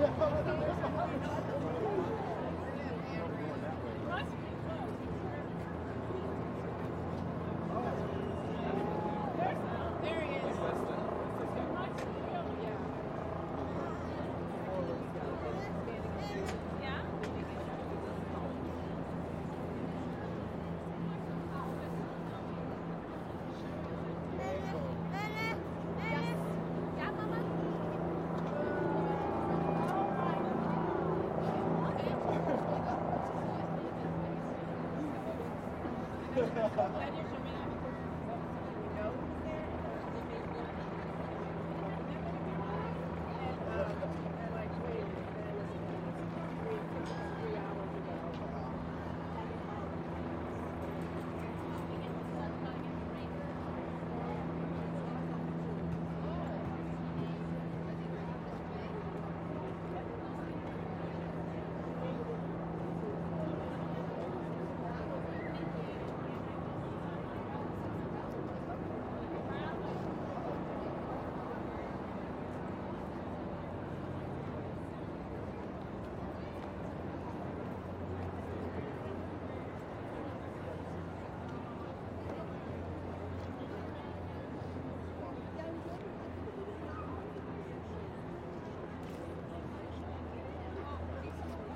Yeah. Salut, je